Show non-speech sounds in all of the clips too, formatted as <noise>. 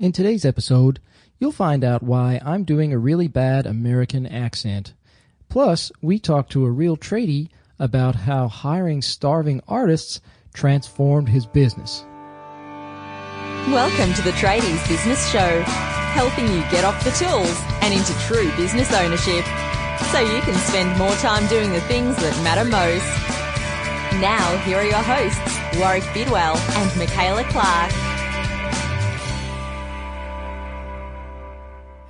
In today's episode, you'll find out why I'm doing a really bad American accent. Plus, we talk to a real tradie about how hiring starving artists transformed his business. Welcome to the Tradies Business Show, helping you get off the tools and into true business ownership so you can spend more time doing the things that matter most. Now, here are your hosts, Warrick Bidwell and Michaela Clark.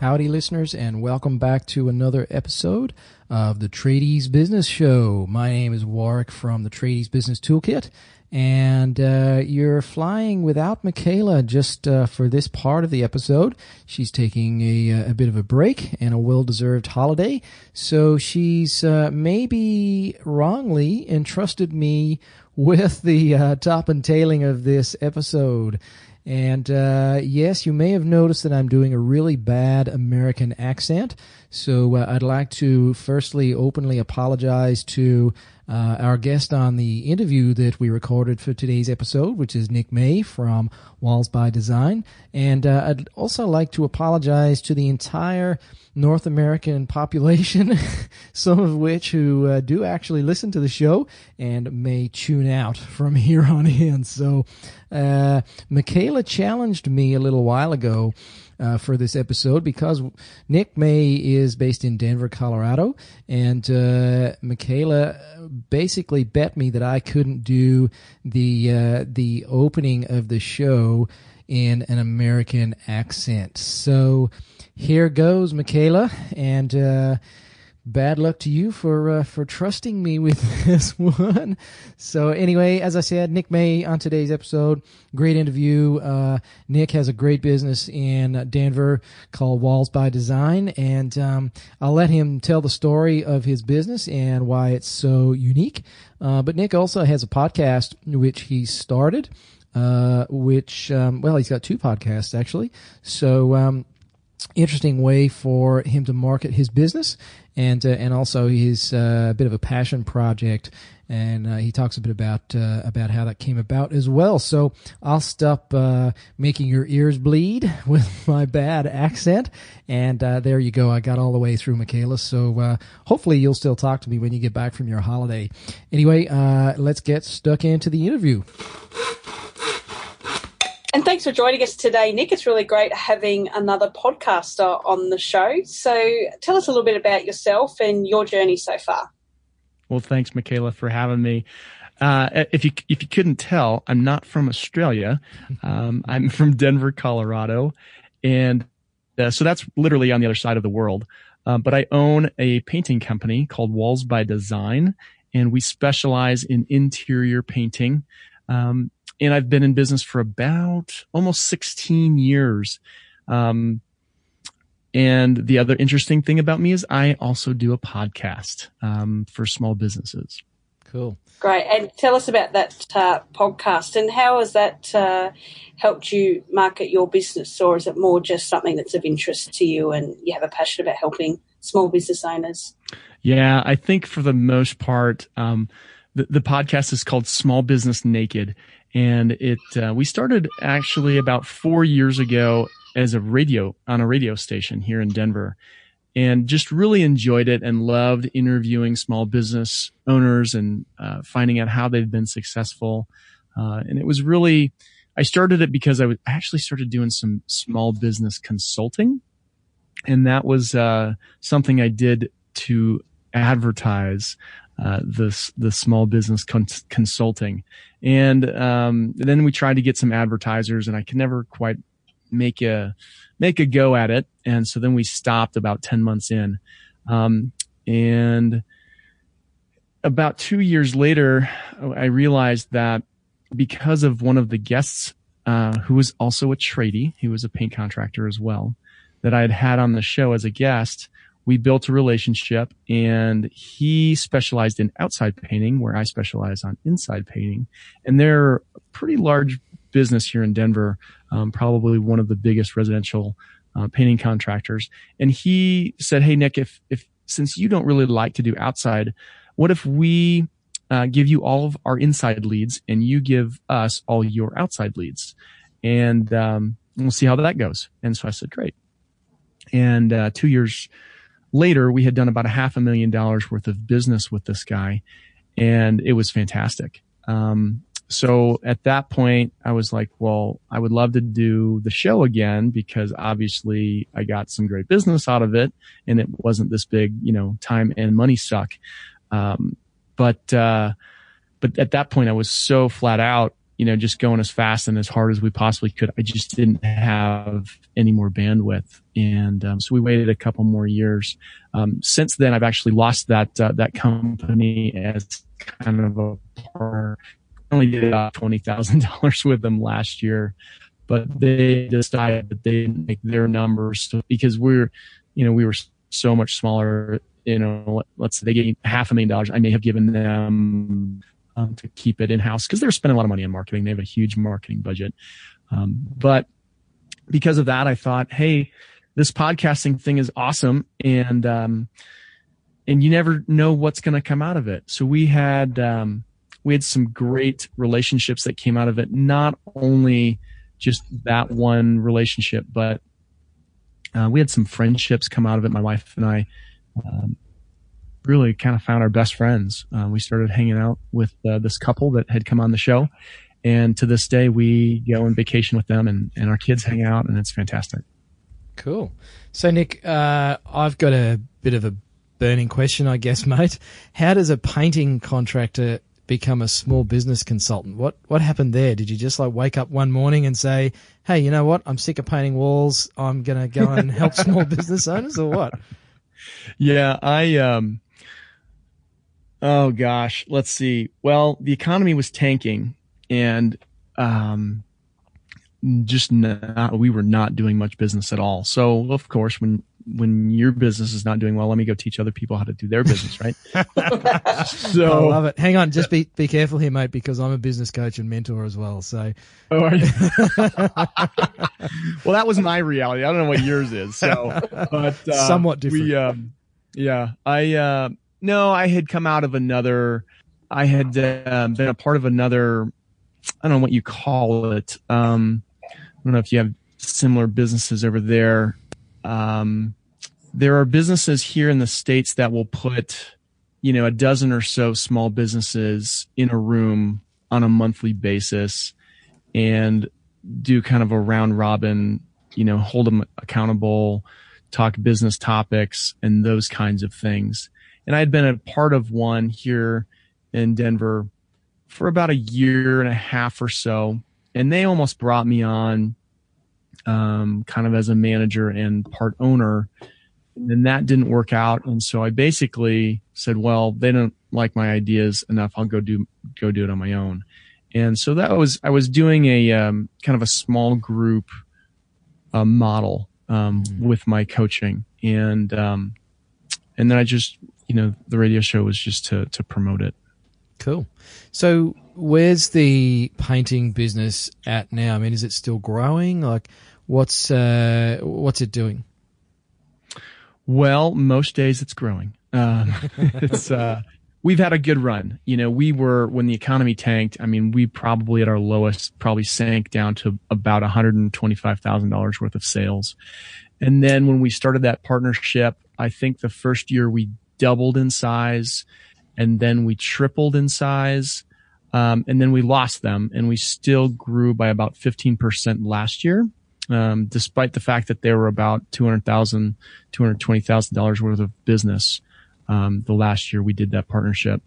Howdy, listeners, and welcome back to another episode of the Tradies Business Show. My name is Warrick from the Tradies Business Toolkit, and uh, you're flying without Michaela just uh, for this part of the episode. She's taking a, uh, a bit of a break and a well deserved holiday, so she's uh, maybe wrongly entrusted me with the uh, top and tailing of this episode. And uh, yes, you may have noticed that I'm doing a really bad American accent. So uh, I'd like to firstly openly apologize to uh, our guest on the interview that we recorded for today's episode, which is Nick May from Walls by Design. And uh, I'd also like to apologize to the entire North American population, <laughs> some of which who uh, do actually listen to the show and may tune out from <laughs> here on in. So, uh, Michaela challenged me a little while ago uh, for this episode because Nick May is based in Denver, Colorado, and uh, Michaela basically bet me that I couldn't do the uh, the opening of the show in an American accent. So here goes, Michaela, and uh, bad luck to you for uh, for trusting me with <laughs> this one. So anyway, as I said, Nick May on today's episode, great interview. Uh, Nick has a great business in Denver called Walls by Design, and um, I'll let him tell the story of his business and why it's so unique. Uh, but Nick also has a podcast which he started. Uh, which um, well, he's got two podcasts actually. So um, interesting way for him to market his business and uh, and also his uh, bit of a passion project and uh, he talks a bit about uh, about how that came about as well. So I'll stop uh, making your ears bleed <laughs> with my bad accent, and uh, there you go. I got all the way through, Michaela. So hopefully you'll still talk to me when you get back from your holiday. Anyway, let's get stuck into the interview. And thanks for joining us today, Nick. It's really great having another podcaster on the show. So tell us a little bit about yourself and your journey so far. Well, thanks, Michaela, for having me. Uh, if you if you couldn't tell, I'm not from Australia. Um, I'm <laughs> from Denver, Colorado, and uh, so that's literally on the other side of the world. Uh, but I own a painting company called Walls by Design, and we specialize in interior painting. Um, and I've been in business for about almost 16 years. Um, and the other interesting thing about me is I also do a podcast um, for small businesses. Cool. Great. And tell us about that uh, podcast and how has that uh, helped you market your business, or is it more just something that's of interest to you and you have a passion about helping small business owners? Yeah, I think for the most part, um, the, the podcast is called Small Business Naked and it uh, we started actually about four years ago as a radio on a radio station here in Denver, and just really enjoyed it and loved interviewing small business owners and uh, finding out how they've been successful. Uh, and it was really I started it because I was I actually started doing some small business consulting, and that was uh, something I did to advertise uh, the the small business cons- consulting, and um, then we tried to get some advertisers, and I could never quite make a make a go at it, and so then we stopped about ten months in, um, and about two years later, I realized that because of one of the guests uh, who was also a tradie, he was a paint contractor as well, that I had had on the show as a guest we built a relationship and he specialized in outside painting where I specialize on inside painting. And they're a pretty large business here in Denver, um, probably one of the biggest residential uh, painting contractors. And he said, Hey, Nick, if, if, since you don't really like to do outside, what if we uh, give you all of our inside leads and you give us all your outside leads? And, um, we'll see how that goes. And so I said, great. And uh, two years later, we had done about a half a million dollars worth of business with this guy, and it was fantastic. Um, so at that point, I was like, well, I would love to do the show again because obviously I got some great business out of it and it wasn't this big, you know, time and money suck. Um, but, uh, but at that point I was so flat out, you know, just going as fast and as hard as we possibly could. I just didn't have any more bandwidth. And, um, so we waited a couple more years. Um, since then I've actually lost that, uh, that company as kind of a part only did about twenty thousand dollars <laughs> with them last year, but they decided that they didn't make their numbers because we're, you know, we were so much smaller. You know, let's say they gave half a million dollars. I may have given them um, to keep it in house because they're spending a lot of money on marketing. They have a huge marketing budget, um, but because of that, I thought, hey, this podcasting thing is awesome, and um, and you never know what's going to come out of it. So we had um, we had some great relationships that came out of it. Not only just that one relationship, but uh, we had some friendships come out of it. My wife and I um, really kind of found our best friends. Uh, we started hanging out with uh, this couple that had come on the show. And to this day, we go on vacation with them and, and our kids hang out, and it's fantastic. Cool. So, Nick, uh, I've got a bit of a burning question, I guess, <laughs> mate. How does a painting contractor become a small business consultant. What what happened there? Did you just like wake up one morning and say, "Hey, you know what? I'm sick of painting walls. I'm going to go and help <laughs> small business owners," or what? Yeah, I um. Oh gosh, let's see. Well, the economy was tanking, and um, just not we were not doing much business at all. So of course, when when your business is not doing well, let me go teach other people how to do their business, right? <laughs> so I love it. Hang on, just be be careful here, mate, because I'm a business coach and mentor as well. So, oh, <laughs> well, that was my reality. I don't know what yours is. So, <laughs> but uh, somewhat different. We, um, yeah, I uh, no, I had come out of another. I had uh, been a part of another. I don't know what you call it. Um, I don't know if you have similar businesses over there. Um, there are businesses here in the states that will put you know a dozen or so small businesses in a room on a monthly basis and do kind of a round robin you know hold them accountable talk business topics and those kinds of things and i had been a part of one here in denver for about a year and a half or so and they almost brought me on um, kind of as a manager and part owner and that didn't work out. And so I basically said, well, they don't like my ideas enough. I'll go do, go do it on my own. And so that was, I was doing a, um, kind of a small group, uh, model, um, mm-hmm. with my coaching. And, um, and then I just, you know, the radio show was just to, to promote it. Cool. So where's the painting business at now? I mean, is it still growing? Like what's, uh, what's it doing? Well, most days it's growing. Um, <laughs> it's uh, we've had a good run. You know, we were when the economy tanked. I mean, we probably at our lowest probably sank down to about one hundred and twenty five thousand dollars worth of sales. And then when we started that partnership, I think the first year we doubled in size, and then we tripled in size. Um, and then we lost them and we still grew by about 15% last year um, despite the fact that they were about $200,000, $220,000 worth of business. Um, the last year we did that partnership.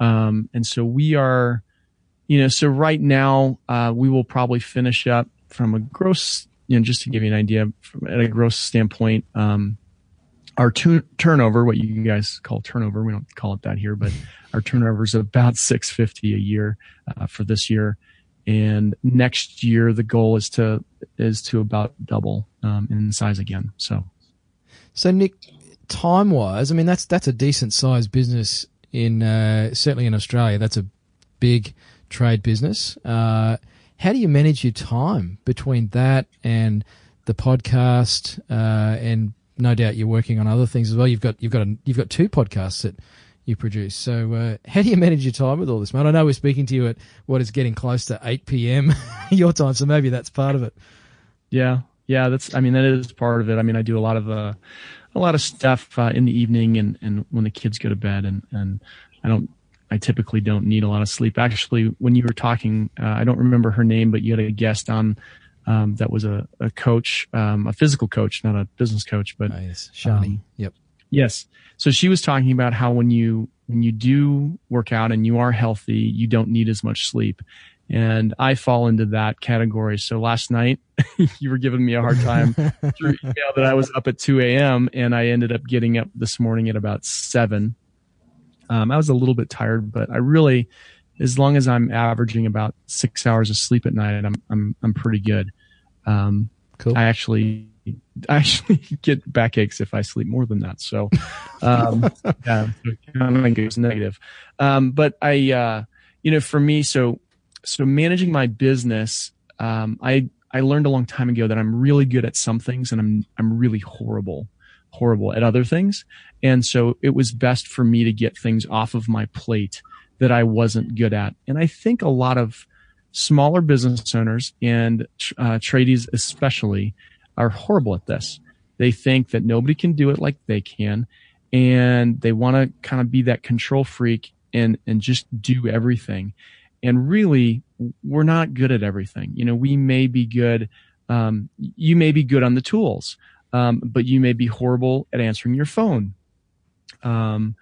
Um, and so we are, you know, so right now, uh, we will probably finish up from a gross, you know, just to give you an idea from, at a gross standpoint, um, our tu- turnover, what you guys call turnover, we don't call it that here, but our turnover is about 650 a year, uh, for this year and next year the goal is to is to about double um, in size again. So, so Nick, time wise, I mean that's that's a decent sized business in uh, certainly in Australia. That's a big trade business. Uh, how do you manage your time between that and the podcast? Uh, and no doubt you're working on other things as well. You've got you've got a, you've got two podcasts that you produce. So, uh, how do you manage your time with all this, man? I know we're speaking to you at what is getting close to 8 p.m. <laughs> your time, so maybe that's part of it. Yeah, yeah. That's. I mean, that is part of it. I mean, I do a lot of uh, a lot of stuff uh, in the evening and and when the kids go to bed, and and I don't. I typically don't need a lot of sleep. Actually, when you were talking, uh, I don't remember her name, but you had a guest on um, that was a, a coach, um, a physical coach, not a business coach, but nice. Shani. Um, yep. Yes. So she was talking about how when you when you do work out and you are healthy, you don't need as much sleep. And I fall into that category. So last night, <laughs> you were giving me a hard time <laughs> through email that I was up at 2 a.m. and I ended up getting up this morning at about 7. Um, I was a little bit tired, but I really, as long as I'm averaging about six hours of sleep at night, I'm I'm I'm pretty good. Um, cool. I actually I actually <laughs> get backaches if I sleep more than that. So, um, <laughs> yeah, kind of goes negative. Um, but I, uh, you know, for me, so so managing my business, um, I I learned a long time ago that I'm really good at some things and I'm I'm really horrible horrible at other things. And so it was best for me to get things off of my plate that I wasn't good at. And I think a lot of smaller business owners and uh, tradies especially are horrible at this. They think that nobody can do it like they can, and they want to kind of be that control freak and and just do everything. And really, we're not good at everything. You know, we may be good. Um, you may be good on the tools, um, but you may be horrible at answering your phone. Um,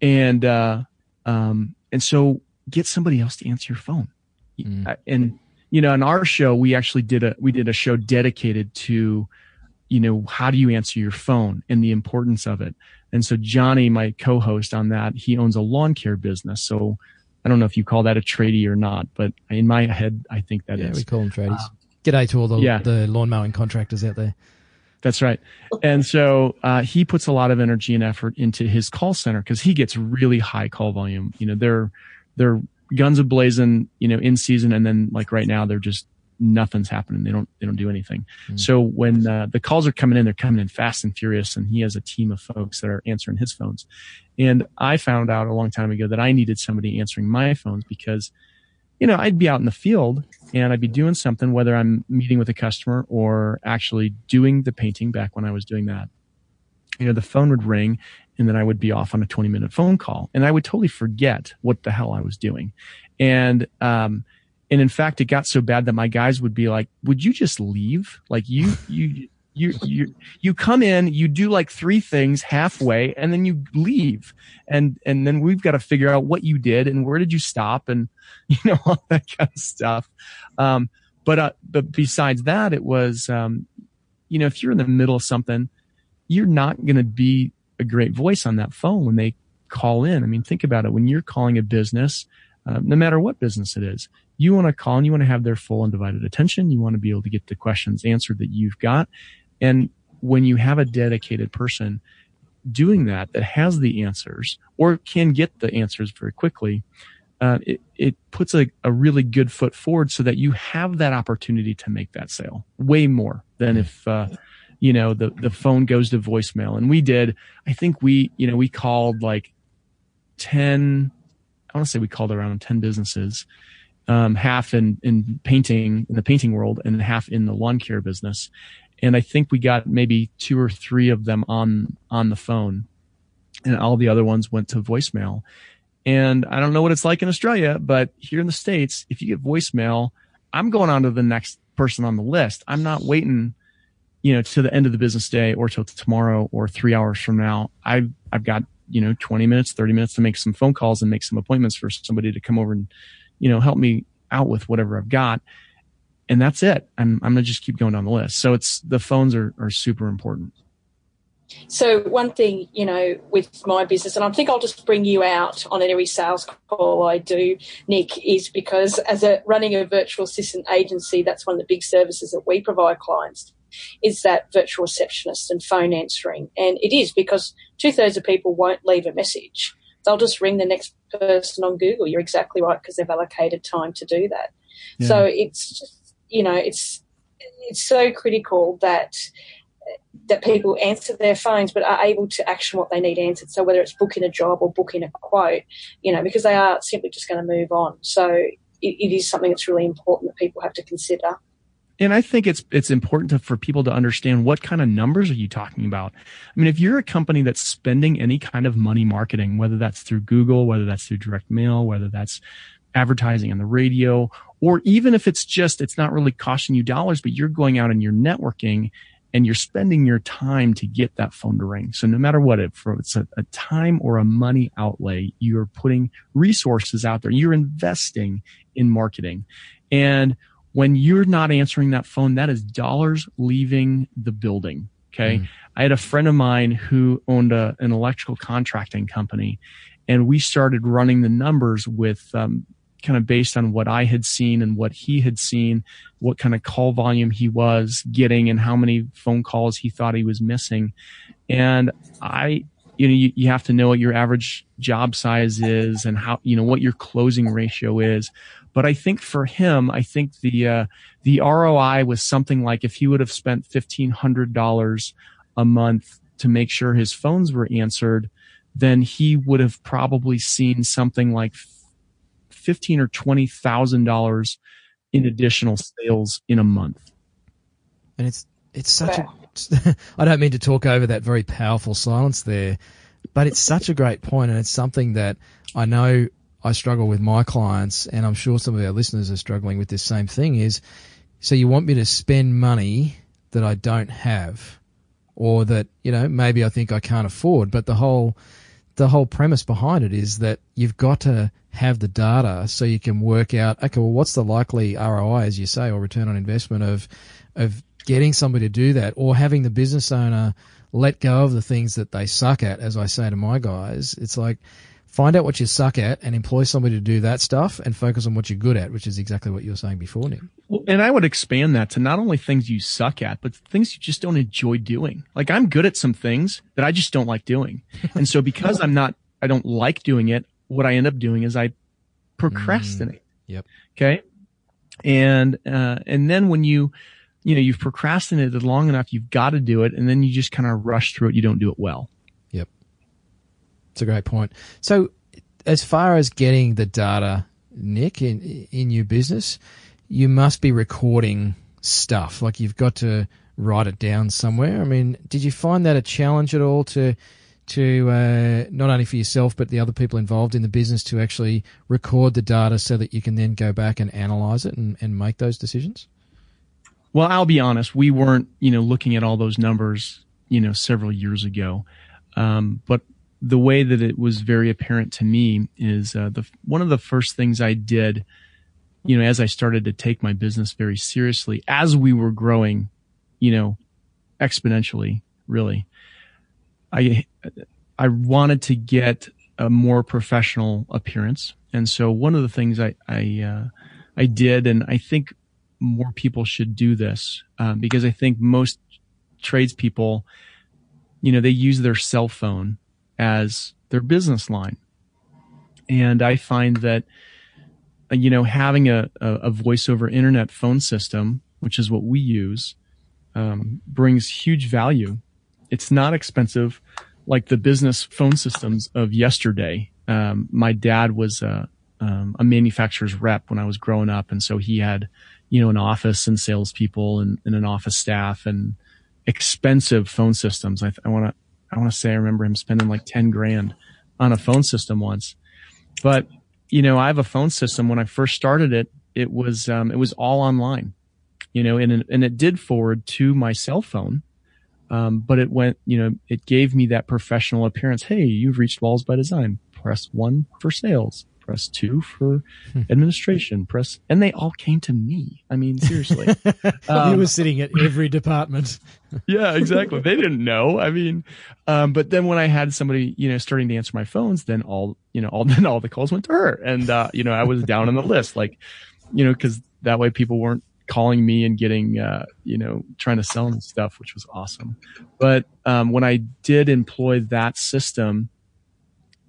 and uh, um, and so get somebody else to answer your phone. Mm. And you know, in our show, we actually did a we did a show dedicated to, you know, how do you answer your phone and the importance of it. And so Johnny, my co-host on that, he owns a lawn care business. So I don't know if you call that a tradie or not, but in my head, I think that yeah, is. we call them tradies. Um, G'day to all the yeah. the lawn mowing contractors out there. That's right. And so uh, he puts a lot of energy and effort into his call center because he gets really high call volume. You know, they're they're guns ablazing, you know, in season, and then like right now they're just nothing's happening. They don't they don't do anything. Mm. So when uh, the calls are coming in, they're coming in fast and furious, and he has a team of folks that are answering his phones. And I found out a long time ago that I needed somebody answering my phones because, you know, I'd be out in the field and I'd be doing something, whether I'm meeting with a customer or actually doing the painting back when I was doing that. You know, the phone would ring and then I would be off on a 20 minute phone call and I would totally forget what the hell I was doing. And, um, and in fact, it got so bad that my guys would be like, would you just leave? Like you, you, you, you, you come in, you do like three things halfway and then you leave. And, and then we've got to figure out what you did and where did you stop and, <laughs> you know, all that kind of stuff. Um, but, uh, but besides that, it was, um, you know, if you're in the middle of something, you're not going to be a great voice on that phone when they call in. I mean, think about it. When you're calling a business, uh, no matter what business it is, you want to call and you want to have their full undivided attention. You want to be able to get the questions answered that you've got. And when you have a dedicated person doing that, that has the answers or can get the answers very quickly, uh, it, it puts a, a really good foot forward so that you have that opportunity to make that sale way more than if, uh, you know, the, the phone goes to voicemail. And we did, I think we, you know, we called like 10, I want to say we called around 10 businesses, um, half in, in painting, in the painting world and half in the lawn care business. And I think we got maybe two or three of them on, on the phone and all the other ones went to voicemail. And I don't know what it's like in Australia, but here in the States, if you get voicemail, I'm going on to the next person on the list. I'm not waiting you know, to the end of the business day or till tomorrow or three hours from now, I've, I've got, you know, 20 minutes, 30 minutes to make some phone calls and make some appointments for somebody to come over and, you know, help me out with whatever I've got. And that's it. I'm, I'm going to just keep going down the list. So it's the phones are, are super important. So one thing, you know, with my business, and I think I'll just bring you out on every sales call I do, Nick, is because as a running a virtual assistant agency, that's one of the big services that we provide clients is that virtual receptionist and phone answering. And it is because two thirds of people won't leave a message. They'll just ring the next person on Google. You're exactly right because they've allocated time to do that. Yeah. So it's just, you know, it's, it's so critical that that people answer their phones but are able to action what they need answered. So whether it's booking a job or booking a quote, you know, because they are simply just going to move on. So it, it is something that's really important that people have to consider. and I think it's it's important to, for people to understand what kind of numbers are you talking about. I mean, if you're a company that's spending any kind of money marketing, whether that's through Google, whether that's through direct mail, whether that's advertising on the radio, or even if it's just it's not really costing you dollars, but you're going out and you're networking and you're spending your time to get that phone to ring. So no matter what, if it's a, a time or a money outlay, you're putting resources out there. You're investing in marketing. And when you're not answering that phone, that is dollars leaving the building. Okay. Mm. I had a friend of mine who owned a, an electrical contracting company and we started running the numbers with, um, kind of based on what I had seen and what he had seen, what kind of call volume he was getting and how many phone calls he thought he was missing. And I, you know, you, you have to know what your average job size is and how, you know, what your closing ratio is. But I think for him, I think the uh, the ROI was something like if he would have spent fifteen hundred dollars a month to make sure his phones were answered, then he would have probably seen something like fifteen or twenty thousand dollars in additional sales in a month. And it's it's such a <laughs> I don't mean to talk over that very powerful silence there, but it's such a great point and it's something that I know I struggle with my clients, and I'm sure some of our listeners are struggling with this same thing. Is so you want me to spend money that I don't have, or that you know maybe I think I can't afford. But the whole the whole premise behind it is that you've got to have the data so you can work out okay, well, what's the likely ROI, as you say, or return on investment of of getting somebody to do that, or having the business owner let go of the things that they suck at, as I say to my guys. It's like find out what you suck at and employ somebody to do that stuff and focus on what you're good at, which is exactly what you were saying before, Nick. Well, and I would expand that to not only things you suck at, but things you just don't enjoy doing. Like I'm good at some things that I just don't like doing. And so because I'm not, I don't like doing it, what I end up doing is I procrastinate. Mm, yep. Okay. And, uh, and then when you, you know, you've procrastinated long enough, you've got to do it. And then you just kind of rush through it. You don't do it well. Yep. It's a great point. So, as far as getting the data, Nick, in in your business, you must be recording stuff. Like you've got to write it down somewhere. I mean, did you find that a challenge at all to to uh, not only for yourself but the other people involved in the business to actually record the data so that you can then go back and analyze it and, and make those decisions? Well, I'll be honest, we weren't, you know, looking at all those numbers, you know, several years ago. Um, but the way that it was very apparent to me is uh, the one of the first things I did, you know, as I started to take my business very seriously, as we were growing, you know, exponentially, really, I I wanted to get a more professional appearance, and so one of the things I I uh, I did, and I think more people should do this uh, because I think most tradespeople, you know, they use their cell phone as their business line. And I find that, you know, having a, a, voice over internet phone system, which is what we use, um, brings huge value. It's not expensive like the business phone systems of yesterday. Um, my dad was a, um, a manufacturer's rep when I was growing up. And so he had, you know, an office and salespeople and, and an office staff and expensive phone systems. I, I want to I want to say I remember him spending like 10 grand on a phone system once. But, you know, I have a phone system. When I first started it, it was, um, it was all online, you know, and, and it did forward to my cell phone. Um, but it went, you know, it gave me that professional appearance. Hey, you've reached Walls by Design. Press one for sales press two for hmm. administration, press, and they all came to me. I mean, seriously. <laughs> um, he was sitting at every department. <laughs> yeah, exactly. They didn't know. I mean, um, but then when I had somebody, you know, starting to answer my phones, then all, you know, all, <laughs> then all the calls went to her. And, uh, you know, I was down on the list, like, you know, cause that way people weren't calling me and getting, uh, you know, trying to sell them stuff, which was awesome. But, um, when I did employ that system,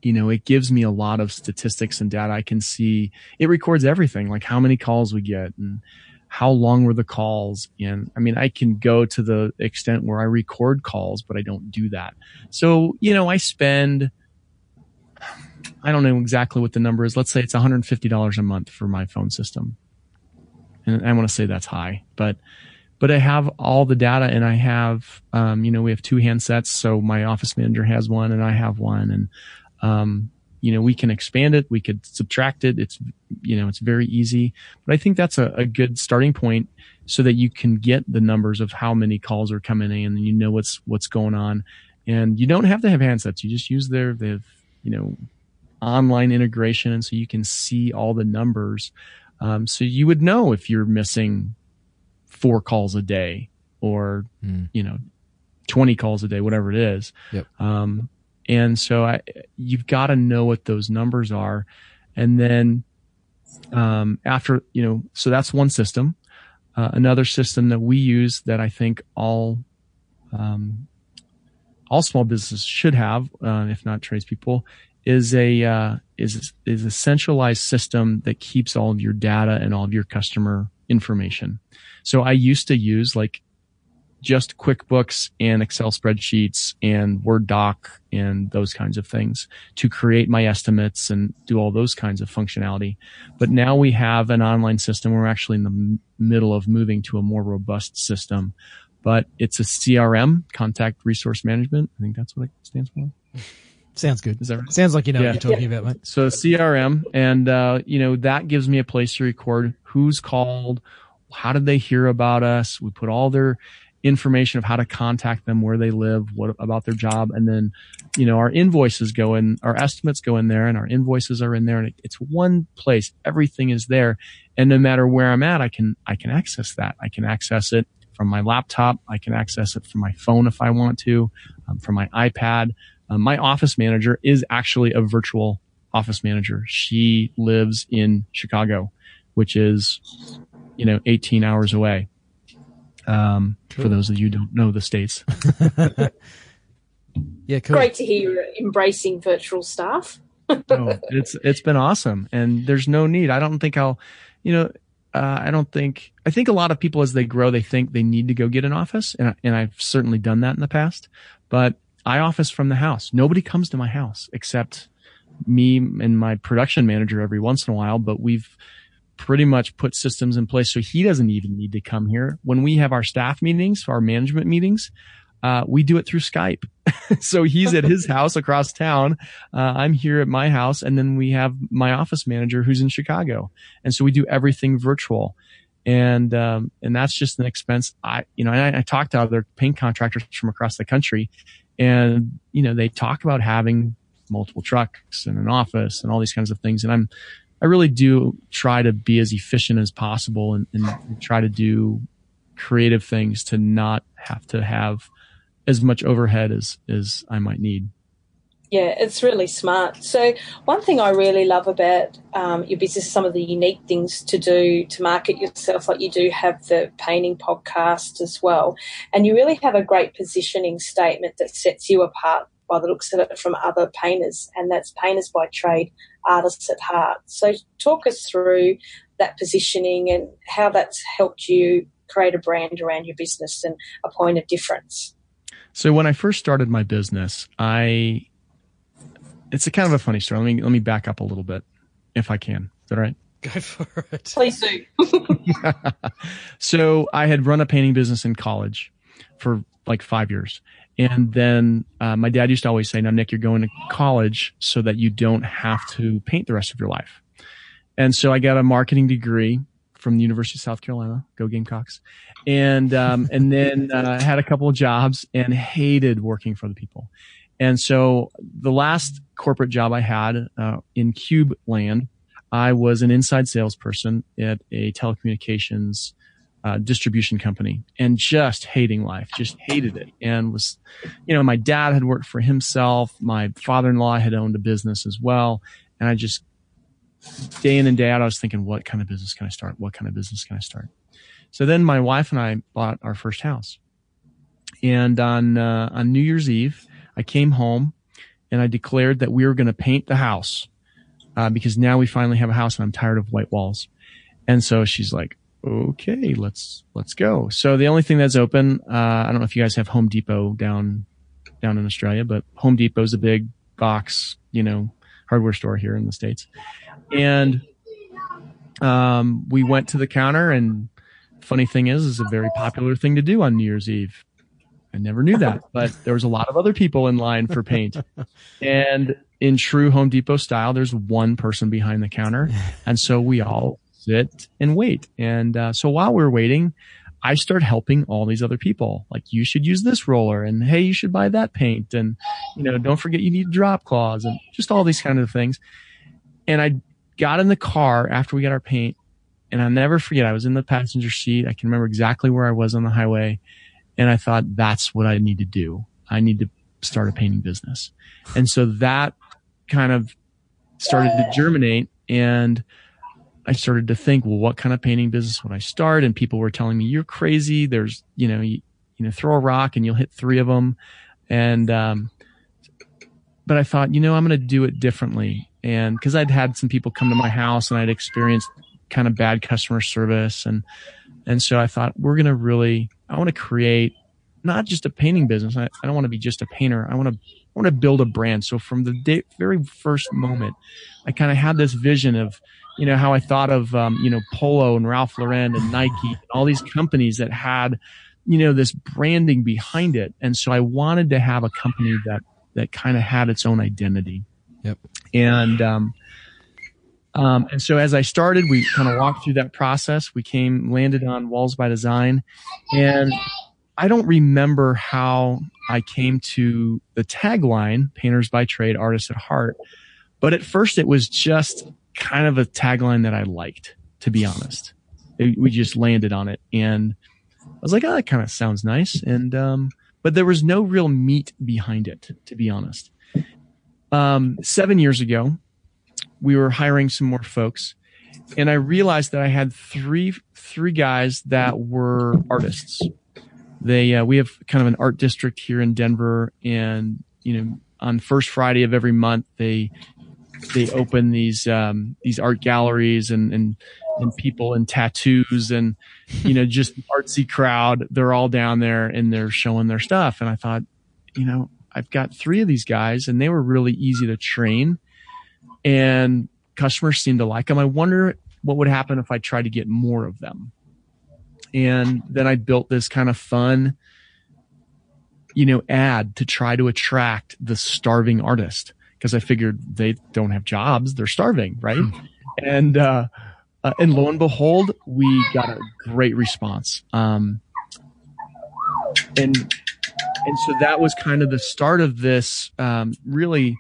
you know, it gives me a lot of statistics and data. I can see it records everything, like how many calls we get and how long were the calls. And I mean, I can go to the extent where I record calls, but I don't do that. So, you know, I spend, I don't know exactly what the number is. Let's say it's $150 a month for my phone system. And I want to say that's high, but but I have all the data and I have, um, you know, we have two handsets. So my office manager has one and I have one and, um, you know, we can expand it. We could subtract it. It's, you know, it's very easy, but I think that's a, a good starting point so that you can get the numbers of how many calls are coming in and you know what's, what's going on. And you don't have to have handsets. You just use their, they have, you know, online integration. And so you can see all the numbers. Um, so you would know if you're missing four calls a day or, mm. you know, 20 calls a day, whatever it is. Yep. Um, and so I, you've got to know what those numbers are. And then, um, after, you know, so that's one system. Uh, another system that we use that I think all, um, all small businesses should have, uh, if not tradespeople, is a uh, is is a centralized system that keeps all of your data and all of your customer information. So I used to use like just QuickBooks and Excel spreadsheets and Word doc and those kinds of things to create my estimates and do all those kinds of functionality. But now we have an online system. We're actually in the m- middle of moving to a more robust system, but it's a CRM, contact resource management. I think that's what it stands for. <laughs> Sounds good. Is that right? Sounds like you know yeah. what you're talking yeah. about. So CRM, and uh, you know that gives me a place to record who's called, how did they hear about us. We put all their information of how to contact them, where they live, what about their job, and then you know our invoices go in, our estimates go in there, and our invoices are in there, and it, it's one place. Everything is there, and no matter where I'm at, I can I can access that. I can access it from my laptop. I can access it from my phone if I want to, um, from my iPad. Uh, my office manager is actually a virtual office manager. She lives in Chicago, which is, you know, 18 hours away. Um, cool. for those of you who don't know the states. <laughs> yeah, cool. Great to hear you're embracing virtual staff. <laughs> oh, it's it's been awesome, and there's no need. I don't think I'll, you know, uh, I don't think I think a lot of people as they grow they think they need to go get an office, and and I've certainly done that in the past. But I office from the house. Nobody comes to my house except me and my production manager every once in a while, but we've pretty much put systems in place so he doesn't even need to come here. When we have our staff meetings, our management meetings, uh, we do it through Skype. <laughs> so he's at his house across town. Uh, I'm here at my house. And then we have my office manager who's in Chicago. And so we do everything virtual. And, um, and that's just an expense. I, you know, I, I talked to other paint contractors from across the country and, you know, they talk about having multiple trucks and an office and all these kinds of things. And I'm, I really do try to be as efficient as possible and, and try to do creative things to not have to have as much overhead as, as I might need. Yeah, it's really smart. So, one thing I really love about um, your business, some of the unique things to do to market yourself, like you do have the painting podcast as well, and you really have a great positioning statement that sets you apart by the looks of it from other painters, and that's painters by trade, artists at heart. So, talk us through that positioning and how that's helped you create a brand around your business and a point of difference. So, when I first started my business, I it's a kind of a funny story. Let me let me back up a little bit, if I can. Is that right? Go for it. Please do. <laughs> so I had run a painting business in college for like five years. And then uh, my dad used to always say, now, Nick, you're going to college so that you don't have to paint the rest of your life. And so I got a marketing degree from the University of South Carolina, go Gamecocks. And, um, and then, uh, had a couple of jobs and hated working for the people. And so the last corporate job I had uh, in Cube land, I was an inside salesperson at a telecommunications uh, distribution company and just hating life, just hated it. And was, you know, my dad had worked for himself. My father-in-law had owned a business as well. And I just, day in and day out, I was thinking, what kind of business can I start? What kind of business can I start? So then my wife and I bought our first house. And on, uh, on New Year's Eve, I came home and I declared that we were going to paint the house uh, because now we finally have a house and I'm tired of white walls. And so she's like, okay, let's, let's go. So the only thing that's open, uh, I don't know if you guys have Home Depot down, down in Australia, but Home Depot is a big box, you know, hardware store here in the States. And um, we went to the counter and funny thing is, is a very popular thing to do on New Year's Eve. I never knew that, <laughs> but there was a lot of other people in line for paint. And in true Home Depot style, there's one person behind the counter. And so we all sit and wait. And uh, so while we we're waiting, I start helping all these other people. Like, you should use this roller and hey, you should buy that paint. And, you know, don't forget you need drop cloths and just all these kind of things. And I got in the car after we got our paint and I'll never forget. I was in the passenger seat. I can remember exactly where I was on the highway. And I thought, that's what I need to do. I need to start a painting business. And so that kind of started to germinate and I started to think, well, what kind of painting business would I start? And people were telling me, you're crazy. There's, you know, you, you know, throw a rock and you'll hit three of them. And, um, but I thought, you know, I'm going to do it differently. And cause I'd had some people come to my house and I'd experienced kind of bad customer service. And, and so I thought we're going to really, I want to create not just a painting business. I, I don't want to be just a painter. I want to, I want to build a brand. So from the day, very first moment, I kind of had this vision of, you know, how I thought of, um, you know, Polo and Ralph Lauren and Nike and all these companies that had, you know, this branding behind it. And so I wanted to have a company that, that kind of had its own identity. Yep. And, um, um, and so as I started, we kind of walked through that process. We came, landed on Walls by Design. And I don't remember how I came to the tagline, painters by trade, artists at heart. But at first it was just kind of a tagline that I liked, to be honest. It, we just landed on it and I was like, oh, that kind of sounds nice. And, um, but there was no real meat behind it, to be honest. Um, seven years ago, we were hiring some more folks and I realized that I had three three guys that were artists. They uh, we have kind of an art district here in Denver, and you know on first Friday of every month they they open these um, these art galleries and and and people in tattoos and you know just <laughs> artsy crowd. They're all down there and they're showing their stuff. And I thought, you know, I've got three of these guys, and they were really easy to train and customers seem to like them. I wonder what would happen if I tried to get more of them. And then I built this kind of fun, you know, ad to try to attract the starving artist because I figured they don't have jobs, they're starving, right? Hmm. and uh, uh, and lo and behold, we got a great response. Um, and and so that was kind of the start of this um, really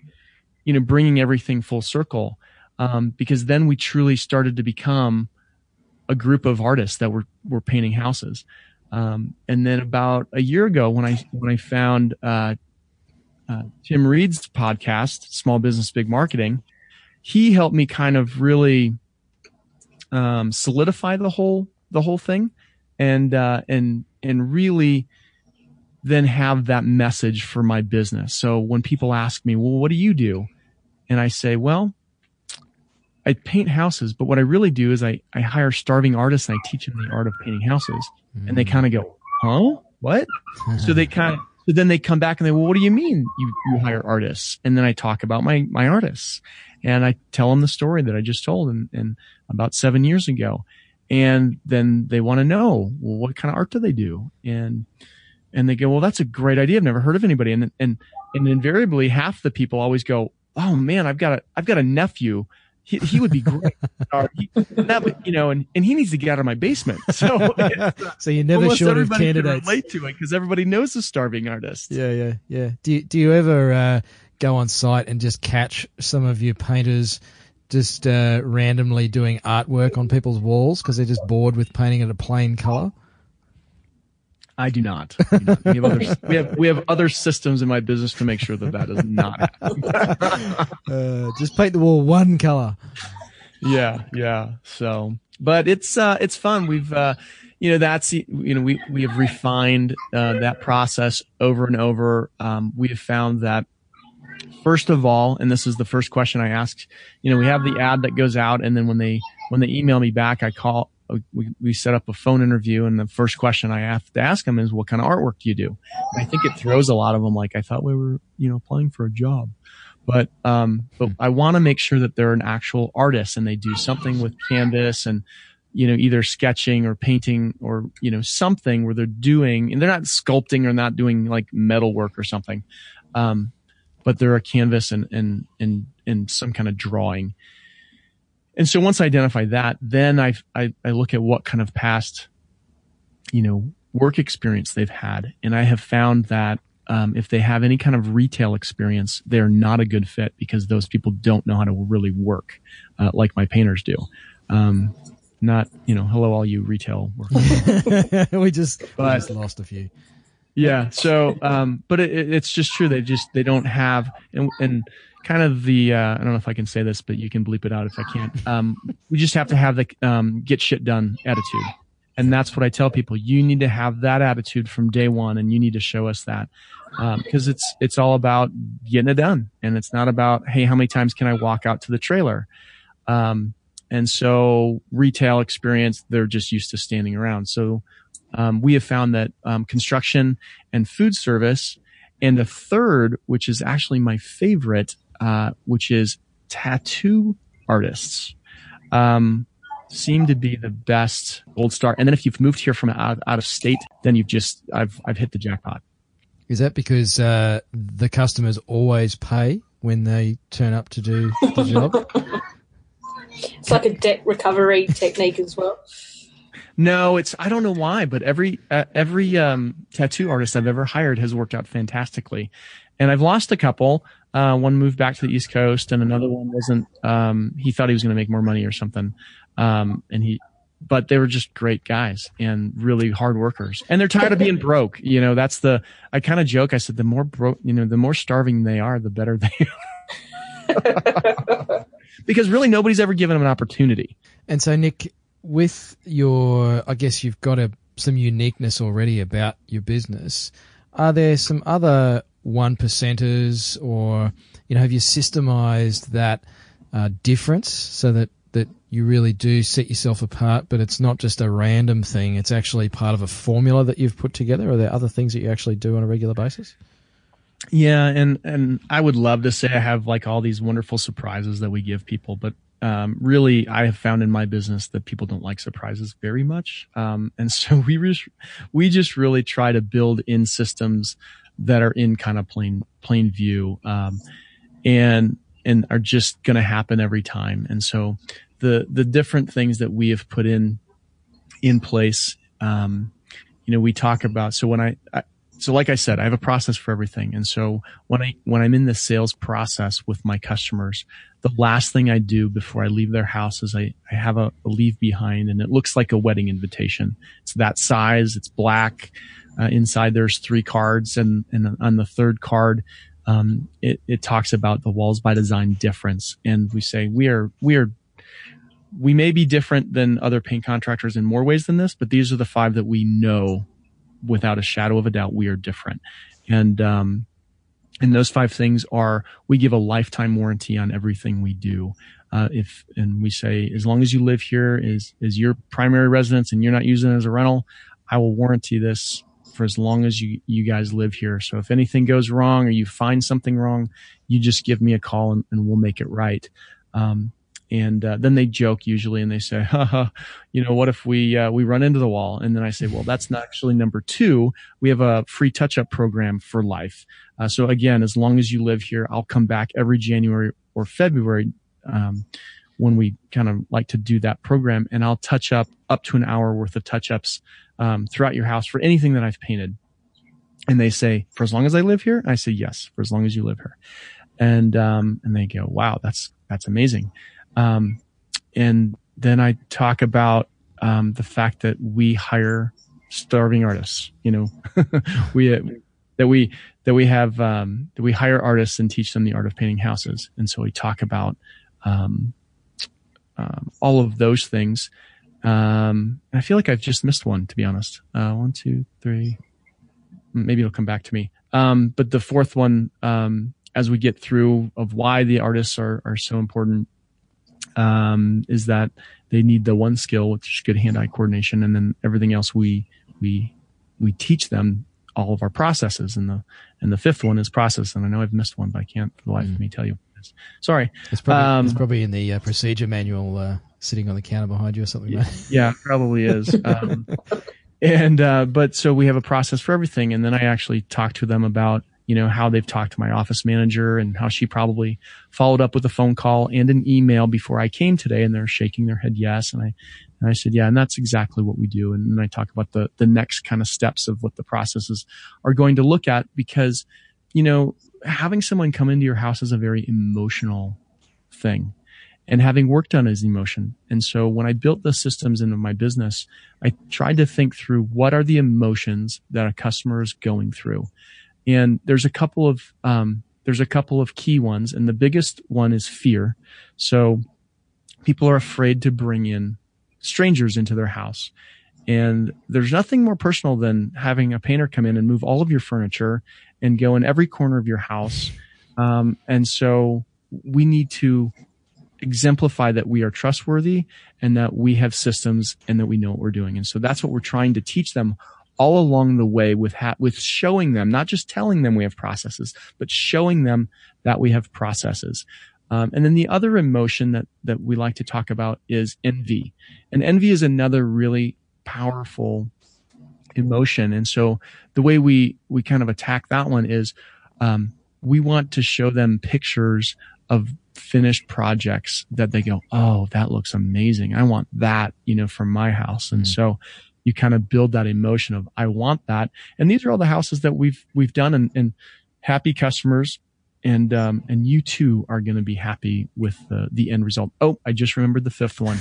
you know, bringing everything full circle. Um, because then we truly started to become a group of artists that were, were painting houses. Um, and then about a year ago when I, when I found, uh, uh, Tim Reed's podcast, Small Business Big Marketing, he helped me kind of really, um, solidify the whole, the whole thing and, uh, and, and really, then have that message for my business. So when people ask me, well, what do you do? And I say, well, I paint houses, but what I really do is I, I hire starving artists and I teach them the art of painting houses. Mm. And they mm. kind of go, huh? What? <laughs> so they kind of, so then they come back and they, well, what do you mean you, you hire artists? And then I talk about my, my artists and I tell them the story that I just told and, and about seven years ago. And then they want to know, well, what kind of art do they do? And, and they go, well, that's a great idea. I've never heard of anybody. And, and, and invariably half the people always go, oh man, I've got a, I've got a nephew. He, he would be great. <laughs> uh, he, that, you know, and, and he needs to get out of my basement. <laughs> So, <laughs> so you never short of candidates. relate to it because everybody knows the starving artist. Yeah, yeah, yeah. Do you, do you ever uh, go on site and just catch some of your painters just uh, randomly doing artwork on people's walls because they're just bored with painting it a plain color? I do not. We, have other, we, have, we have other systems in my business to make sure that that does not happen. <laughs> uh, just paint the wall one color. Yeah, yeah. So, but it's uh, it's fun. We've uh, you know that's you know we we have refined uh, that process over and over. Um, we have found that first of all, and this is the first question I ask. You know, we have the ad that goes out, and then when they when they email me back, I call we, we set up a phone interview and the first question I have to ask them is, what kind of artwork do you do? And I think it throws a lot of them like, I thought we were, you know, applying for a job. but um, but I want to make sure that they're an actual artist and they do something with canvas and you know either sketching or painting or you know something where they're doing and they're not sculpting or not doing like metal work or something, um, but they're a canvas and and and and some kind of drawing. And so once I identify that, then I, I, I look at what kind of past, you know, work experience they've had, and I have found that um, if they have any kind of retail experience, they're not a good fit because those people don't know how to really work uh, like my painters do. Um, not, you know, hello, all you retail workers. <laughs> we just, but, we just lost a few. Yeah. So, um, but it, it's just true. They just, they don't have, and, and kind of the, uh, I don't know if I can say this, but you can bleep it out if I can't. Um, we just have to have the, um, get shit done attitude. And that's what I tell people. You need to have that attitude from day one and you need to show us that because um, it's it's all about getting it done, and it's not about hey, how many times can I walk out to the trailer? Um, and so retail experience, they're just used to standing around. So um, we have found that um, construction and food service, and the third, which is actually my favorite, uh, which is tattoo artists. Um, seem to be the best gold star. And then if you've moved here from out, out of state, then you've just, I've, I've hit the jackpot. Is that because uh, the customers always pay when they turn up to do the <laughs> job? it's like a debt recovery technique as well. No, it's I don't know why, but every uh, every um, tattoo artist I've ever hired has worked out fantastically, and I've lost a couple. Uh, one moved back to the East Coast, and another one wasn't. Um, he thought he was going to make more money or something, um, and he but they were just great guys and really hard workers. And they're tired of being broke. You know, that's the, I kind of joke. I said, the more broke, you know, the more starving they are, the better they are. <laughs> because really nobody's ever given them an opportunity. And so, Nick, with your, I guess you've got a, some uniqueness already about your business. Are there some other one percenters or, you know, have you systemized that uh, difference so that that you really do set yourself apart, but it's not just a random thing. It's actually part of a formula that you've put together. Are there other things that you actually do on a regular basis? Yeah, and and I would love to say I have like all these wonderful surprises that we give people, but um, really I have found in my business that people don't like surprises very much, um, and so <laughs> we re- we just really try to build in systems that are in kind of plain plain view, um, and and are just going to happen every time. And so the the different things that we have put in in place, um, you know, we talk about. So when I, I so like I said, I have a process for everything. And so when I, when I'm in the sales process with my customers, the last thing I do before I leave their house is I, I have a, a leave behind and it looks like a wedding invitation. It's that size. It's black. Uh, inside there's three cards and, and on the third card, um, it, it talks about the walls by design difference. And we say we are, we are, we may be different than other paint contractors in more ways than this, but these are the five that we know without a shadow of a doubt we are different. And, um, and those five things are we give a lifetime warranty on everything we do. Uh, if and we say as long as you live here is is your primary residence and you're not using it as a rental, I will warranty this for as long as you, you guys live here. So if anything goes wrong or you find something wrong, you just give me a call and, and we'll make it right. Um, and uh, then they joke usually and they say, <laughs> Haha, you know, what if we uh, we run into the wall? And then I say, well, that's not actually number two. We have a free touch up program for life. Uh, so again, as long as you live here, I'll come back every January or February um, when we kind of like to do that program, and I'll touch up up to an hour worth of touch ups um, throughout your house for anything that I've painted. And they say, for as long as I live here, I say yes, for as long as you live here. And um, and they go, wow, that's that's amazing. Um, and then I talk about um, the fact that we hire starving artists. You know, <laughs> we that we that we have um, that we hire artists and teach them the art of painting houses. And so we talk about um, um, all of those things. Um, I feel like I've just missed one, to be honest. Uh, one, two, three. Maybe it'll come back to me. Um, but the fourth one, um, as we get through of why the artists are, are so important, um, is that they need the one skill, which is good hand-eye coordination. And then everything else we, we, we teach them all of our processes. And the, and the fifth one is process. And I know I've missed one, but I can't for the life mm. of me tell you. Sorry. It's probably, Um, it's probably in the uh, procedure manual uh, sitting on the counter behind you or something. mate. Yeah, <laughs> probably is. Um, and uh, but so we have a process for everything, and then I actually talk to them about you know how they've talked to my office manager and how she probably followed up with a phone call and an email before I came today, and they're shaking their head yes, and I and I said yeah, and that's exactly what we do, and then I talk about the the next kind of steps of what the processes are going to look at because you know having someone come into your house is a very emotional thing and having worked on is emotion. And so when I built the systems into my business, I tried to think through what are the emotions that a customer is going through. And there's a couple of, um, there's a couple of key ones. And the biggest one is fear. So people are afraid to bring in strangers into their house. And there's nothing more personal than having a painter come in and move all of your furniture and go in every corner of your house. Um, and so we need to exemplify that we are trustworthy and that we have systems and that we know what we're doing. And so that's what we're trying to teach them all along the way with ha- with showing them, not just telling them we have processes, but showing them that we have processes. Um, and then the other emotion that that we like to talk about is envy, and envy is another really powerful emotion. And so the way we we kind of attack that one is um, we want to show them pictures of finished projects that they go, Oh, that looks amazing. I want that, you know, for my house. And Mm. so you kind of build that emotion of, I want that. And these are all the houses that we've, we've done and, and happy customers. And, um, and you too are going to be happy with the, the end result. Oh, I just remembered the fifth one.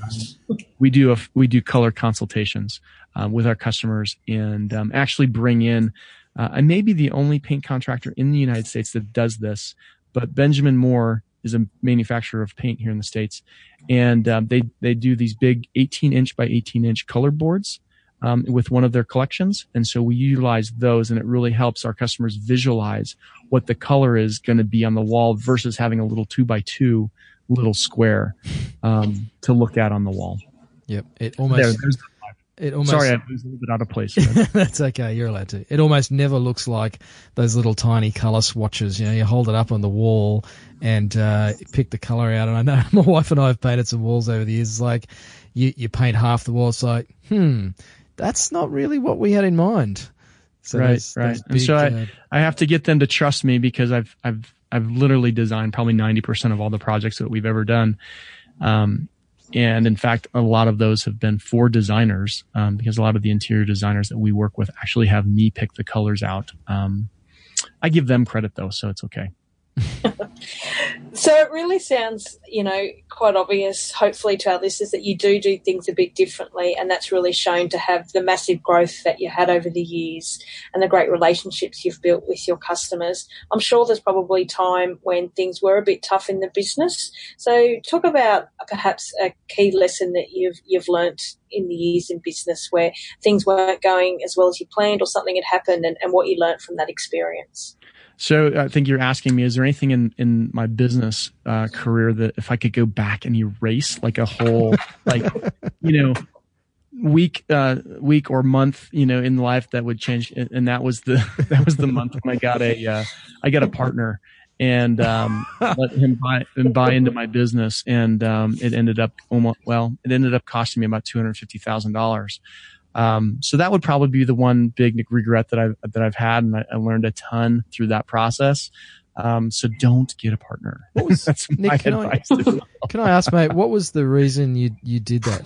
Um, <laughs> we do a, we do color consultations, um, with our customers and, um, actually bring in, uh, I may be the only paint contractor in the United States that does this, but Benjamin Moore is a manufacturer of paint here in the states, and um, they they do these big 18 inch by 18 inch color boards um, with one of their collections, and so we utilize those, and it really helps our customers visualize what the color is going to be on the wall versus having a little two by two little square um, to look at on the wall. Yep. It almost. there's, it almost. sorry, I was a little bit out of place. <laughs> That's okay. You're allowed to. It almost never looks like those little tiny color swatches. You know, you hold it up on the wall and uh, pick the color out. And I know <laughs> my wife and I have painted some walls over the years. It's like you, you paint half the wall. It's like, hmm, that's not really what we had in mind. So Right, those- right. those And so big, I- uh, I have to get them to trust me because I've I've I've literally designed probably ninety percent of all the projects that we've ever done. Um, and in fact, a lot of those have been for designers um, because a lot of the interior designers that we work with actually have me pick the colors out. Um, I give them credit though, so it's okay. <laughs> So it really sounds, you know, quite obvious, hopefully, to our listeners that you do do things a bit differently, and that's really shown to have the massive growth that you had over the years and the great relationships you've built with your customers. I'm sure there's probably time when things were a bit tough in the business. So talk about perhaps a key lesson that you've you've learnt in the years in business where things weren't going as well as you planned or something had happened and, and what you learnt from that experience. So I think you're asking me, is there anything in, in my business uh, career that if I could go back and erase like a whole, like, you know, week, uh, week or month, you know, in life that would change. And that was the, <laughs> that was the month when I got a, uh, I got a partner and, um, let him buy and buy into my business. And, um, it ended up almost, well, it ended up costing me about $250,000. Um, so that would probably be the one big regret that I've, that I've had. And I, I learned a ton through that process. Um, so don't get a partner. What was- <laughs> That's my Nick, can I- advice. to <laughs> Can I ask, mate, what was the reason you you did that?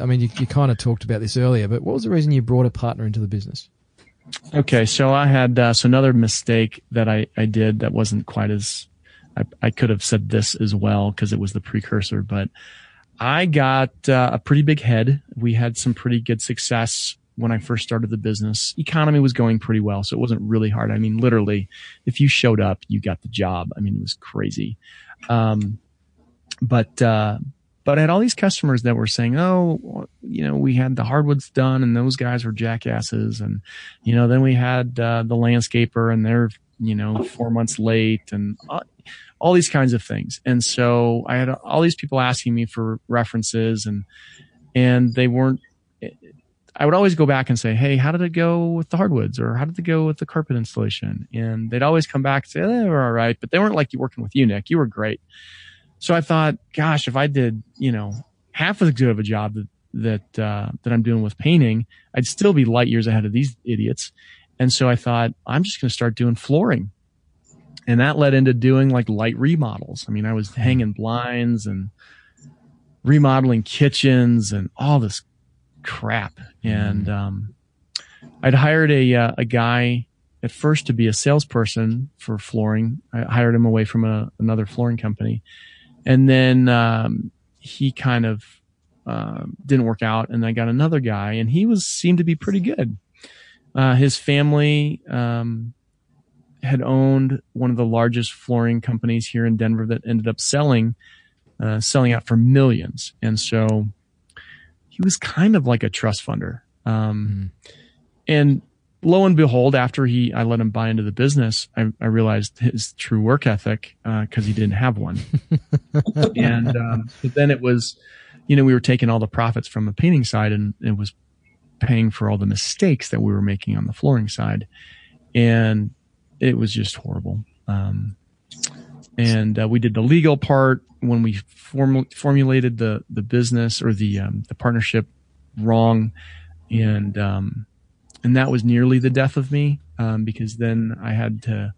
I mean, you, you kind of talked about this earlier, but what was the reason you brought a partner into the business? Okay, so I had uh, so another mistake that I, I did that wasn't quite as I, I could have said this as well because it was the precursor, but I got uh, a pretty big head. We had some pretty good success when I first started the business. Economy was going pretty well, so it wasn't really hard. I mean, literally, if you showed up, you got the job. I mean, it was crazy. Um, but uh, but I had all these customers that were saying, "Oh, you know, we had the hardwoods done, and those guys were jackasses," and you know, then we had uh, the landscaper, and they're you know four months late, and uh, all these kinds of things. And so I had all these people asking me for references, and and they weren't. I would always go back and say, Hey, how did it go with the hardwoods or how did it go with the carpet installation? And they'd always come back and say, eh, they were all right, but they weren't like you working with you, Nick. You were great. So I thought, gosh, if I did, you know, half as good of a job that, that, uh, that I'm doing with painting, I'd still be light years ahead of these idiots. And so I thought, I'm just going to start doing flooring. And that led into doing like light remodels. I mean, I was hanging blinds and remodeling kitchens and all this crap. And, mm-hmm. um, I'd hired a, uh, a guy at first to be a salesperson for flooring. I hired him away from a, another flooring company. And then, um, he kind of, uh, didn't work out and I got another guy and he was, seemed to be pretty good. Uh, his family, um, had owned one of the largest flooring companies here in Denver that ended up selling, uh, selling out for millions. And so he was kind of like a trust funder. Um, mm. and lo and behold, after he, I let him buy into the business, I, I realized his true work ethic, uh, cause he didn't have one. <laughs> and, um, but then it was, you know, we were taking all the profits from the painting side and it was paying for all the mistakes that we were making on the flooring side. And it was just horrible. Um, and uh, we did the legal part when we form- formulated the the business or the um, the partnership wrong, and um, and that was nearly the death of me um, because then I had to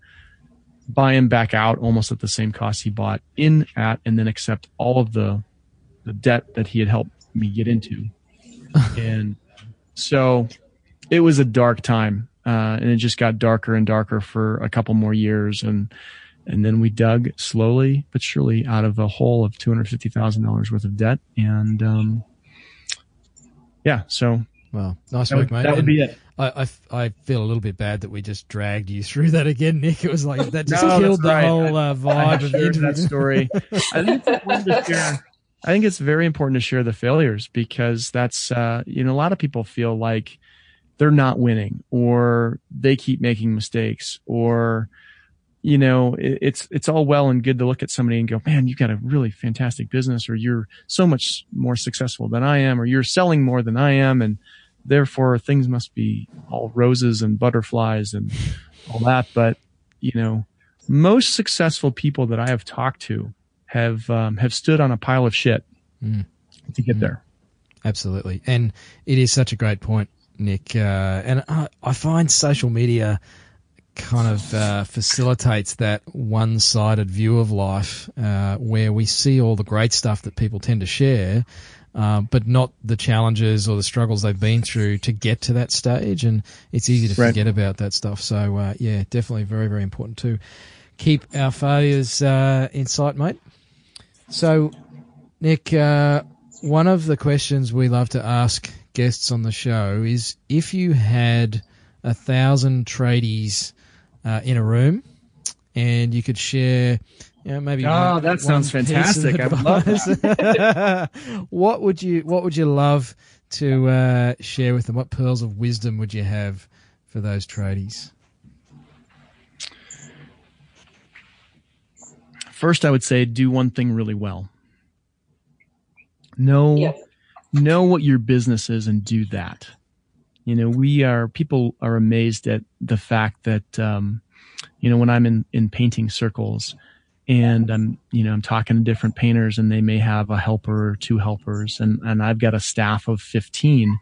buy him back out almost at the same cost he bought in at, and then accept all of the the debt that he had helped me get into, <laughs> and so it was a dark time, uh, and it just got darker and darker for a couple more years, and and then we dug slowly but surely out of a hole of two hundred fifty thousand dollars worth of debt, and um, yeah, so well, nice work, would, mate. That would be it. I, I, I, feel a little bit bad that we just dragged you through that again, Nick. It was like that just no, killed the right. whole uh, vibe I, of the. That story. I think it's important to share. I think it's very important to share the failures because that's uh, you know a lot of people feel like they're not winning or they keep making mistakes or you know, it, it's, it's all well and good to look at somebody and go, man, you've got a really fantastic business or you're so much more successful than I am or you're selling more than I am. And therefore things must be all roses and butterflies and all that. But, you know, most successful people that I have talked to have, um, have stood on a pile of shit mm. to get mm. there. Absolutely. And it is such a great point, Nick. Uh, and I, I find social media, kind of uh, facilitates that one-sided view of life, uh, where we see all the great stuff that people tend to share, uh, but not the challenges or the struggles they've been through to get to that stage. And it's easy to right. forget about that stuff. So uh, yeah, definitely very very important to keep our failures uh, in sight, mate. So, Nick, uh, one of the questions we love to ask guests on the show is if you had a thousand tradies uh, in a room, and you could share. You know, maybe. Oh, one, that sounds fantastic! I love that. <laughs> what would you What would you love to uh, share with them? What pearls of wisdom would you have for those tradies? First, I would say do one thing really well. Know yeah. know what your business is and do that you know, we are, people are amazed at the fact that, um, you know, when I'm in, in painting circles and I'm, you know, I'm talking to different painters and they may have a helper or two helpers and, and I've got a staff of 15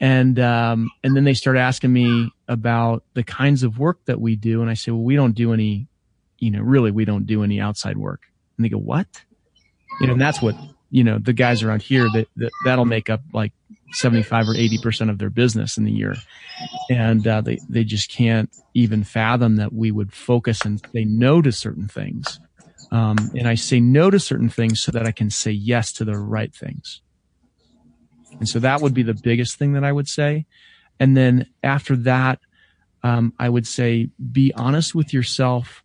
and, um, and then they start asking me about the kinds of work that we do. And I say, well, we don't do any, you know, really, we don't do any outside work. And they go, what? You know, and that's what, you know, the guys around here that, that that'll make up like 75 or 80% of their business in the year. And uh, they, they just can't even fathom that we would focus and say no to certain things. Um, and I say no to certain things so that I can say yes to the right things. And so that would be the biggest thing that I would say. And then after that, um, I would say be honest with yourself,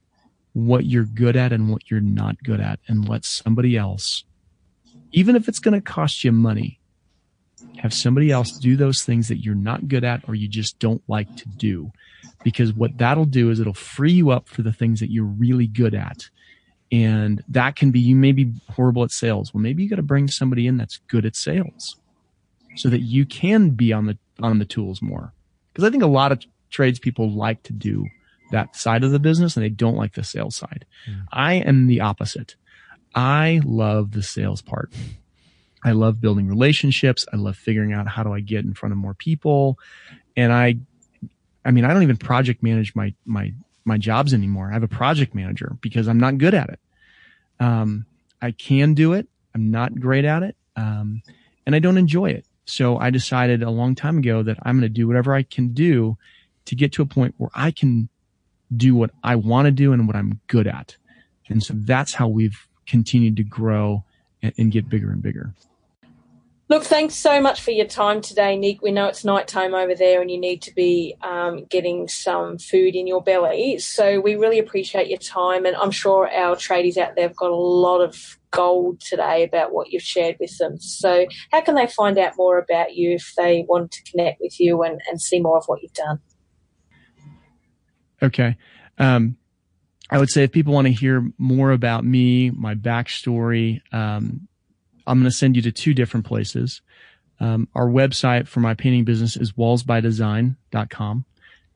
what you're good at and what you're not good at, and let somebody else, even if it's going to cost you money, have somebody else do those things that you're not good at or you just don't like to do. Because what that'll do is it'll free you up for the things that you're really good at. And that can be, you may be horrible at sales. Well, maybe you got to bring somebody in that's good at sales. so that you can be on the on the tools more. Because I think a lot of tradespeople like to do that side of the business and they don't like the sales side. Mm. I am the opposite. I love the sales part. I love building relationships. I love figuring out how do I get in front of more people. And I, I mean, I don't even project manage my, my, my jobs anymore. I have a project manager because I'm not good at it. Um, I can do it. I'm not great at it. Um, and I don't enjoy it. So I decided a long time ago that I'm going to do whatever I can do to get to a point where I can do what I want to do and what I'm good at. And so that's how we've continued to grow and, and get bigger and bigger. Look, thanks so much for your time today, Nick. We know it's night time over there and you need to be um, getting some food in your belly. So we really appreciate your time. And I'm sure our tradies out there have got a lot of gold today about what you've shared with them. So, how can they find out more about you if they want to connect with you and, and see more of what you've done? Okay. Um, I would say if people want to hear more about me, my backstory, um, I'm going to send you to two different places. Um, our website for my painting business is wallsbydesign.com.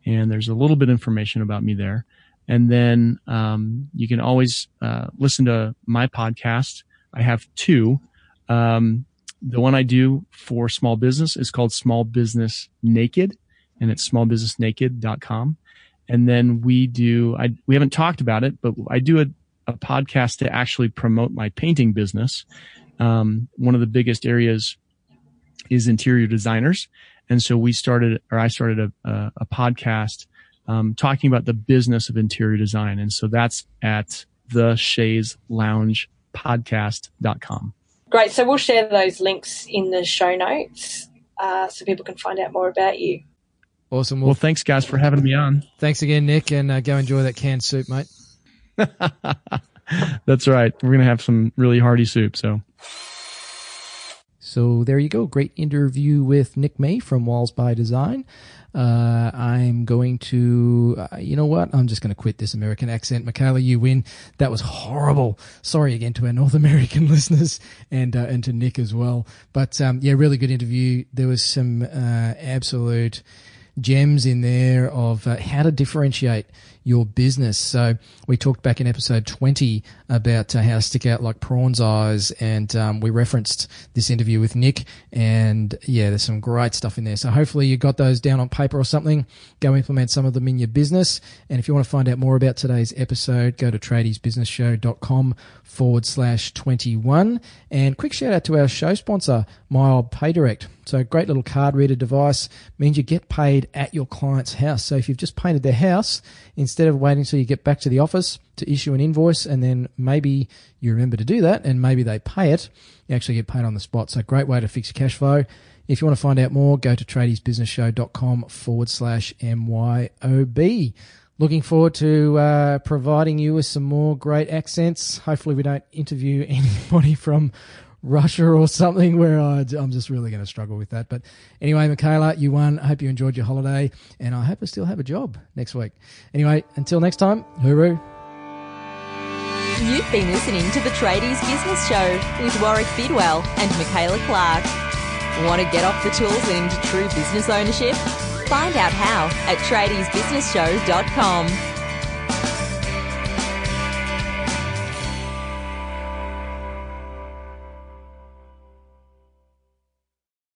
And there's a little bit of information about me there. And then um, you can always uh, listen to my podcast. I have two. Um, the one I do for small business is called Small Business Naked, and it's smallbusinessnaked.com. And then we do, I, we haven't talked about it, but I do a, a podcast to actually promote my painting business. Um, one of the biggest areas is interior designers. And so we started, or I started a, a, a podcast um, talking about the business of interior design. And so that's at the Chaise Lounge podcast.com. Great. So we'll share those links in the show notes uh, so people can find out more about you. Awesome. Well, well, thanks, guys, for having me on. Thanks again, Nick, and uh, go enjoy that canned soup, mate. <laughs> That's right. We're going to have some really hearty soup. So. So there you go. Great interview with Nick May from Walls by Design. Uh, I'm going to, uh, you know what? I'm just going to quit this American accent. Michaela, you win. That was horrible. Sorry again to our North American <laughs> listeners and uh, and to Nick as well. But um, yeah, really good interview. There was some uh, absolute gems in there of uh, how to differentiate your business. So we talked back in episode 20 about uh, how to stick out like prawn's eyes, and um, we referenced this interview with Nick. And yeah, there's some great stuff in there. So hopefully you got those down on paper or something. Go implement some of them in your business. And if you want to find out more about today's episode, go to tradiesbusinessshow.com forward slash 21. And quick shout out to our show sponsor, MYOB PayDirect. So a great little card reader device means you get paid at your client's house. So if you've just painted their house, instead of waiting until you get back to the office to issue an invoice and then maybe you remember to do that and maybe they pay it, you actually get paid on the spot. So great way to fix your cash flow. If you want to find out more, go to tradiesbusinessshow.com forward slash MYOB. Looking forward to uh, providing you with some more great accents. Hopefully, we don't interview <laughs> anybody from Russia or something where I, am just really going to struggle with that. But anyway, Michaela, you won. I hope you enjoyed your holiday, and I hope I still have a job next week. Anyway, until next time, hooroo. You've been listening to the Tradies Business Show with Warrick Bidwell and Michaela Clark. Want to get off the tools and into true business ownership? Find out how at tradiesbusinessshow.com.